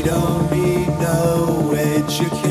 We don't need no education.